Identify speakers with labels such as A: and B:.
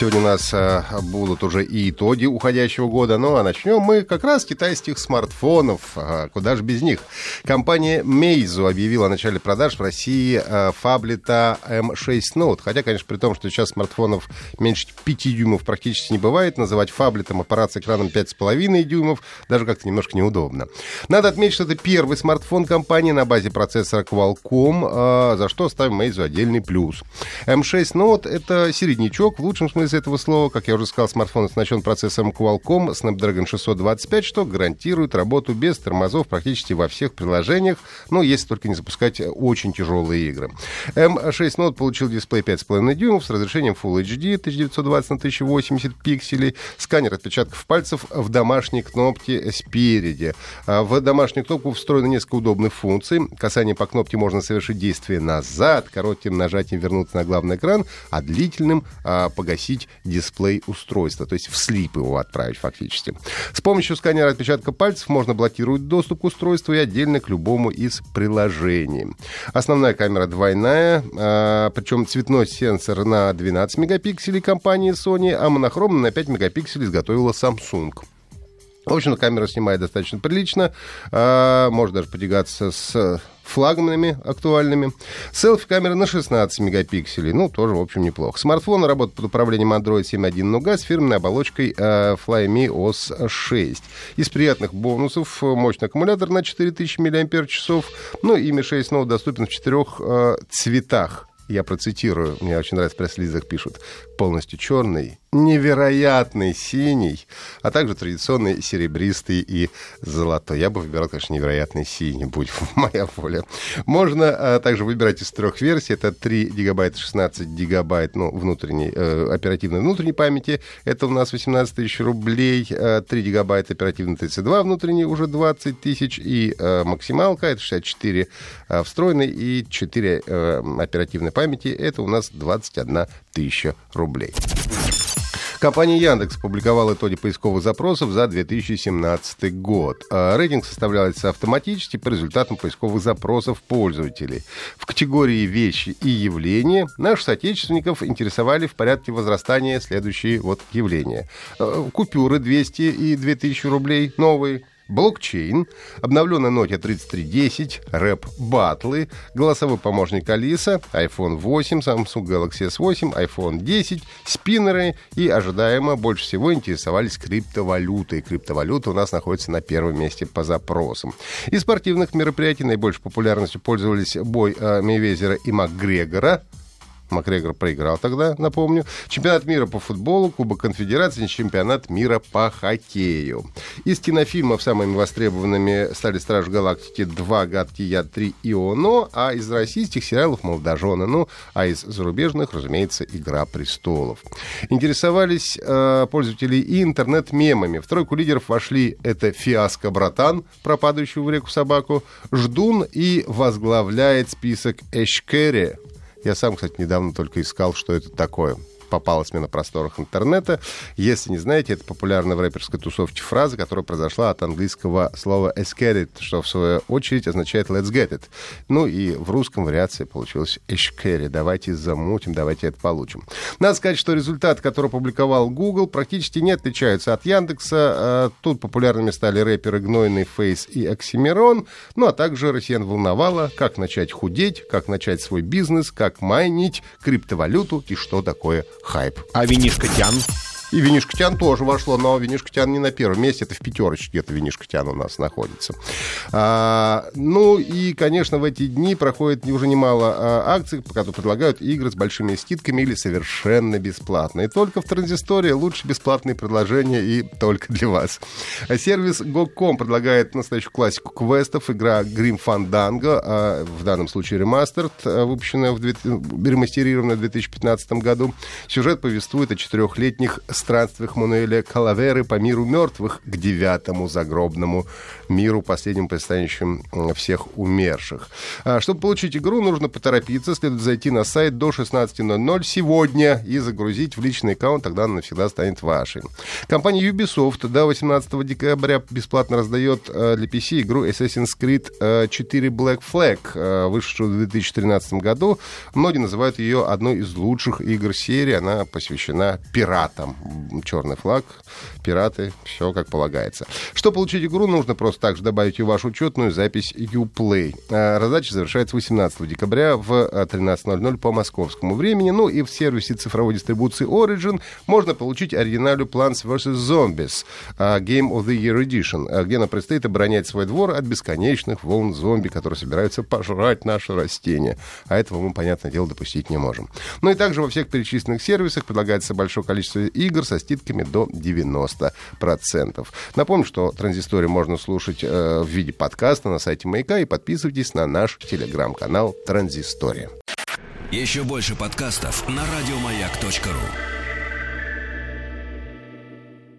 A: Сегодня у нас а, будут уже и итоги уходящего года. Ну а начнем мы как раз с китайских смартфонов. А, куда же без них? Компания Meizu объявила о начале продаж в России а, фаблета M6 Note. Хотя, конечно, при том, что сейчас смартфонов меньше 5 дюймов практически не бывает. Называть фаблетом аппарат с экраном 5,5 дюймов даже как-то немножко неудобно. Надо отметить, что это первый смартфон компании на базе процессора Qualcomm, за что ставим Meizu отдельный плюс. M6 Note — это середнячок в лучшем смысле из этого слова. Как я уже сказал, смартфон оснащен процессором Qualcomm Snapdragon 625, что гарантирует работу без тормозов практически во всех приложениях, ну, если только не запускать очень тяжелые игры. M6 Note получил дисплей 5,5 дюймов с разрешением Full HD 1920 на 1080 пикселей, сканер отпечатков пальцев в домашней кнопке спереди. А в домашнюю кнопку встроено несколько удобных функций. Касание по кнопке можно совершить действие назад, коротким нажатием вернуться на главный экран, а длительным а, погасить включить дисплей устройства, то есть в слип его отправить фактически. С помощью сканера отпечатка пальцев можно блокировать доступ к устройству и отдельно к любому из приложений. Основная камера двойная, а, причем цветной сенсор на 12 мегапикселей компании Sony, а монохромный на 5 мегапикселей изготовила Samsung. В общем, камера снимает достаточно прилично. А, можно даже потягаться с флагманами актуальными. Селфи-камера на 16 мегапикселей. Ну, тоже, в общем, неплохо. Смартфон работает под управлением Android 7.1 Nougat с фирменной оболочкой э, Flyme OS 6. Из приятных бонусов мощный аккумулятор на 4000 мАч. Ну, и Mi 6 Note доступен в четырех э, цветах. Я процитирую, мне очень нравится, в пресс-лизах пишут, полностью черный, невероятный синий, а также традиционный серебристый и золотой. Я бы выбирал, конечно, невероятный синий, будь моя воля. Можно а, также выбирать из трех версий. Это 3 гигабайта, 16 гигабайт ну, внутренней, э, оперативной внутренней памяти. Это у нас 18 тысяч рублей. 3 э, гигабайта оперативной 32 внутренней уже 20 тысяч. И э, максималка, это 64 э, встроенной и 4 э, оперативной памяти. Это у нас 21 тысяча рублей. Компания Яндекс опубликовала итоги поисковых запросов за 2017 год. А рейтинг составляется автоматически по результатам поисковых запросов пользователей. В категории «Вещи и явления» наших соотечественников интересовали в порядке возрастания следующие вот явления. Э, купюры 200 и 2000 рублей новые, блокчейн, обновленная Nokia 3310, рэп батлы, голосовой помощник Алиса, iPhone 8, Samsung Galaxy S8, iPhone 10, спиннеры и ожидаемо больше всего интересовались криптовалютой. Криптовалюта у нас находится на первом месте по запросам. Из спортивных мероприятий наибольшей популярностью пользовались бой э, Мейвезера и Макгрегора, Макгрегор проиграл тогда, напомню. Чемпионат мира по футболу, Кубок конфедерации, чемпионат мира по хоккею. Из кинофильмов самыми востребованными стали «Страж галактики 2», «Гадкий я 3» и «Оно», а из российских сериалов «Молодожены», ну, а из зарубежных, разумеется, «Игра престолов». Интересовались э, пользователи и интернет-мемами. В тройку лидеров вошли это «Фиаско, братан», про падающую в реку собаку, «Ждун» и возглавляет список «Эшкери», я сам, кстати, недавно только искал, что это такое попалась мне на просторах интернета. Если не знаете, это популярная в рэперской тусовке фраза, которая произошла от английского слова «escated», что в свою очередь означает «let's get it». Ну и в русском вариации получилось «эшкери». Давайте замутим, давайте это получим. Надо сказать, что результаты, которые опубликовал Google, практически не отличаются от Яндекса. А тут популярными стали рэперы Гнойный Фейс и Оксимирон. Ну а также россиян волновало, как начать худеть, как начать свой бизнес, как майнить криптовалюту и что такое хайп.
B: А винишко тян?
A: И винишко тян тоже вошло, но винишко тян не на первом месте, это в пятерочке где-то винишко тян у нас находится. А, ну и, конечно, в эти дни проходит уже немало а, акций, которые предлагают игры с большими скидками или совершенно бесплатно. И только в транзисторе лучше бесплатные предложения и только для вас. А сервис Go.com предлагает настоящую классику квестов, игра Grim Fandango, а, в данном случае ремастер, а, выпущенная в, ремастерированная в 2015 году. Сюжет повествует о четырехлетних странствиях Мануэля Калаверы по миру мертвых к девятому загробному миру, последним пристанищем всех умерших. А, чтобы получить игру, нужно поторопиться, следует зайти на сайт до 16.00 сегодня и загрузить в личный аккаунт, тогда она навсегда станет вашей. Компания Ubisoft до 18 декабря бесплатно раздает э, для PC игру Assassin's Creed 4 э, Black Flag, э, вышедшую в 2013 году. Многие называют ее одной из лучших игр серии. Она посвящена пиратам. Черный флаг, пираты, все как полагается. Чтобы получить игру, нужно просто также добавить в вашу учетную запись Uplay. Раздача завершается 18 декабря в 13.00 по московскому времени. Ну и в сервисе цифровой дистрибуции Origin можно получить оригинальную Plants vs. Zombies Game of the Year Edition, где нам предстоит оборонять свой двор от бесконечных волн зомби, которые собираются пожрать наши растения. А этого мы, понятное дело, допустить не можем. Ну и также во всех перечисленных сервисах предлагается большое количество игр со скидками до 90%. Напомню, что транзисторию можно слушать э, в виде подкаста на сайте Маяка и подписывайтесь на наш телеграм-канал Транзистория.
C: Еще больше подкастов на радиомаяк.ру